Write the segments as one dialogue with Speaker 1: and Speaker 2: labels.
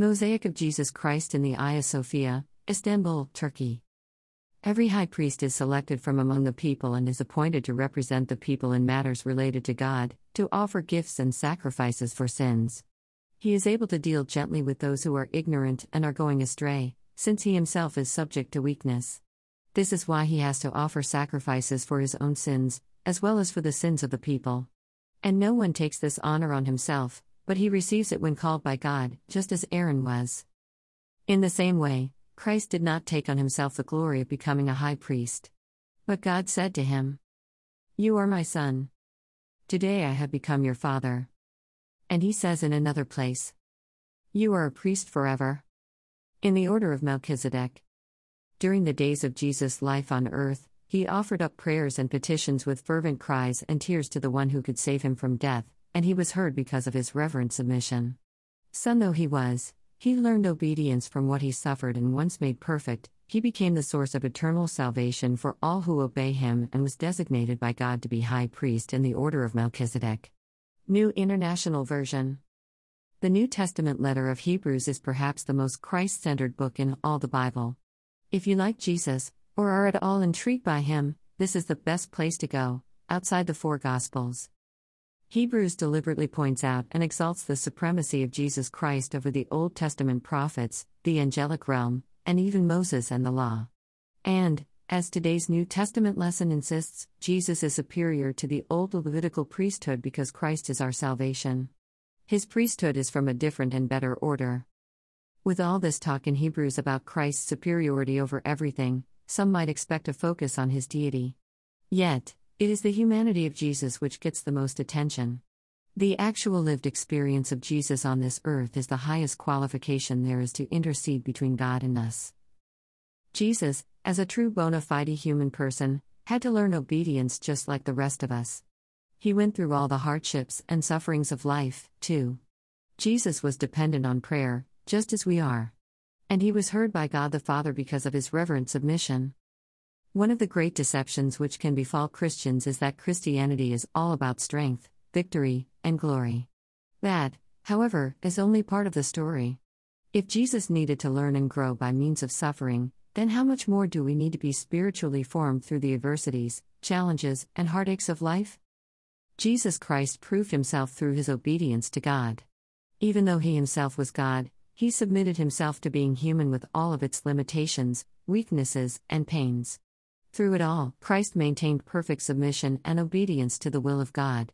Speaker 1: Mosaic of Jesus Christ in the Hagia Sophia, Istanbul, Turkey. Every high priest is selected from among the people and is appointed to represent the people in matters related to God, to offer gifts and sacrifices for sins. He is able to deal gently with those who are ignorant and are going astray, since he himself is subject to weakness. This is why he has to offer sacrifices for his own sins, as well as for the sins of the people. And no one takes this honor on himself, but he receives it when called by God, just as Aaron was. In the same way, Christ did not take on himself the glory of becoming a high priest. But God said to him, You are my son. Today I have become your father. And he says in another place, You are a priest forever. In the order of Melchizedek. During the days of Jesus' life on earth, he offered up prayers and petitions with fervent cries and tears to the one who could save him from death, and he was heard because of his reverent submission. Son though he was, he learned obedience from what he suffered, and once made perfect, he became the source of eternal salvation for all who obey him and was designated by God to be high priest in the order of Melchizedek. New International Version The New Testament letter of Hebrews is perhaps the most Christ centered book in all the Bible. If you like Jesus, or are at all intrigued by him, this is the best place to go, outside the four Gospels. Hebrews deliberately points out and exalts the supremacy of Jesus Christ over the Old Testament prophets, the angelic realm, and even Moses and the law. And, as today's New Testament lesson insists, Jesus is superior to the old Levitical priesthood because Christ is our salvation. His priesthood is from a different and better order. With all this talk in Hebrews about Christ's superiority over everything, some might expect a focus on his deity. Yet, it is the humanity of Jesus which gets the most attention. The actual lived experience of Jesus on this earth is the highest qualification there is to intercede between God and us. Jesus, as a true bona fide human person, had to learn obedience just like the rest of us. He went through all the hardships and sufferings of life, too. Jesus was dependent on prayer, just as we are. And he was heard by God the Father because of his reverent submission. One of the great deceptions which can befall Christians is that Christianity is all about strength, victory, and glory. That, however, is only part of the story. If Jesus needed to learn and grow by means of suffering, then how much more do we need to be spiritually formed through the adversities, challenges, and heartaches of life? Jesus Christ proved himself through his obedience to God. Even though he himself was God, he submitted himself to being human with all of its limitations, weaknesses, and pains. Through it all, Christ maintained perfect submission and obedience to the will of God.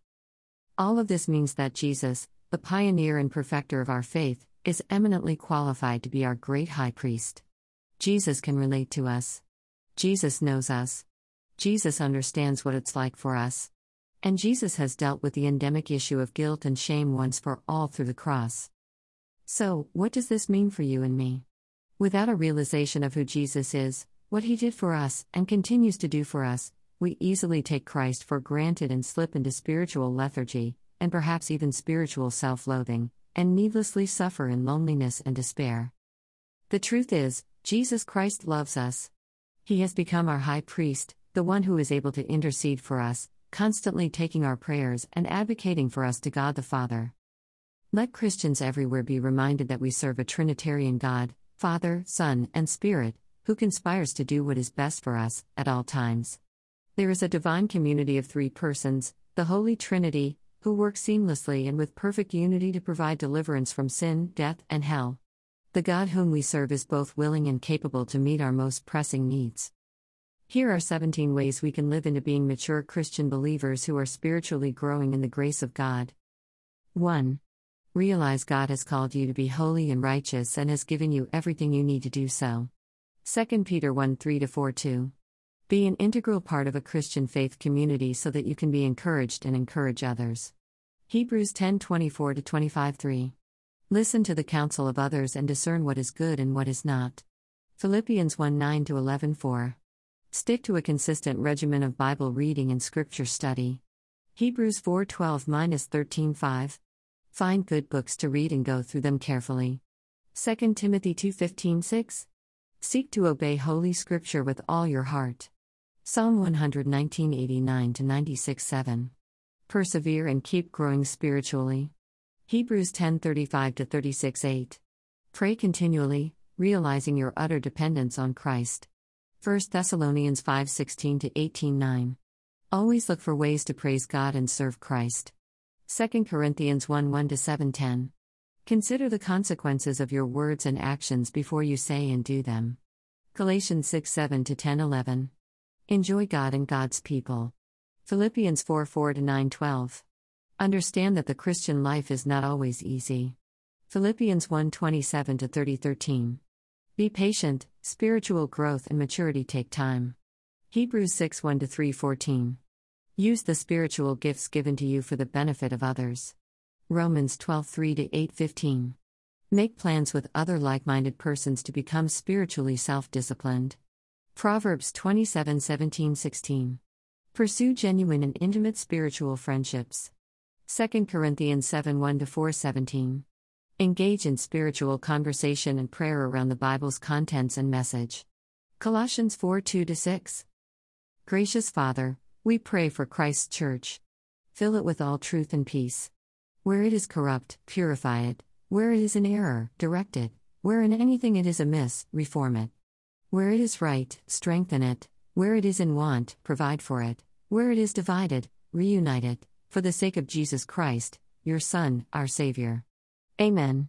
Speaker 1: All of this means that Jesus, the pioneer and perfecter of our faith, is eminently qualified to be our great high priest. Jesus can relate to us. Jesus knows us. Jesus understands what it's like for us. And Jesus has dealt with the endemic issue of guilt and shame once for all through the cross. So, what does this mean for you and me? Without a realization of who Jesus is, what he did for us and continues to do for us, we easily take Christ for granted and slip into spiritual lethargy, and perhaps even spiritual self loathing, and needlessly suffer in loneliness and despair. The truth is, Jesus Christ loves us. He has become our high priest, the one who is able to intercede for us, constantly taking our prayers and advocating for us to God the Father. Let Christians everywhere be reminded that we serve a Trinitarian God, Father, Son, and Spirit, who conspires to do what is best for us, at all times. There is a divine community of three persons, the Holy Trinity, who work seamlessly and with perfect unity to provide deliverance from sin, death, and hell. The God whom we serve is both willing and capable to meet our most pressing needs. Here are 17 ways we can live into being mature Christian believers who are spiritually growing in the grace of God. 1. Realize God has called you to be holy and righteous and has given you everything you need to do so. 2 Peter 1 3 4 2. Be an integral part of a Christian faith community so that you can be encouraged and encourage others. Hebrews 10 24 25 3. Listen to the counsel of others and discern what is good and what is not. Philippians 1 9 11 4. Stick to a consistent regimen of Bible reading and scripture study. Hebrews 4 12 13 5. Find good books to read and go through them carefully. 2 Timothy 2 15 6. Seek to obey Holy Scripture with all your heart. Psalm 119 89 96 7. Persevere and keep growing spiritually. Hebrews 10 35 36 8. Pray continually, realizing your utter dependence on Christ. 1 Thessalonians 5:16 to 18:9. Always look for ways to praise God and serve Christ. 2 Corinthians 1 1 7:10. Consider the consequences of your words and actions before you say and do them. Galatians 6 7 10 11. Enjoy God and God's people. Philippians 4 4 9 12. Understand that the Christian life is not always easy. Philippians 1 27 30 13. Be patient, spiritual growth and maturity take time. Hebrews 6 1 3 14. Use the spiritual gifts given to you for the benefit of others. Romans 12 3 8 15. Make plans with other like minded persons to become spiritually self disciplined. Proverbs 27 17 16. Pursue genuine and intimate spiritual friendships. 2 Corinthians 7 1 4 17. Engage in spiritual conversation and prayer around the Bible's contents and message. Colossians 4 2 6. Gracious Father, we pray for Christ's church. Fill it with all truth and peace. Where it is corrupt, purify it. Where it is in error, direct it. Where in anything it is amiss, reform it. Where it is right, strengthen it. Where it is in want, provide for it. Where it is divided, reunite it, for the sake of Jesus Christ, your Son, our Savior. Amen.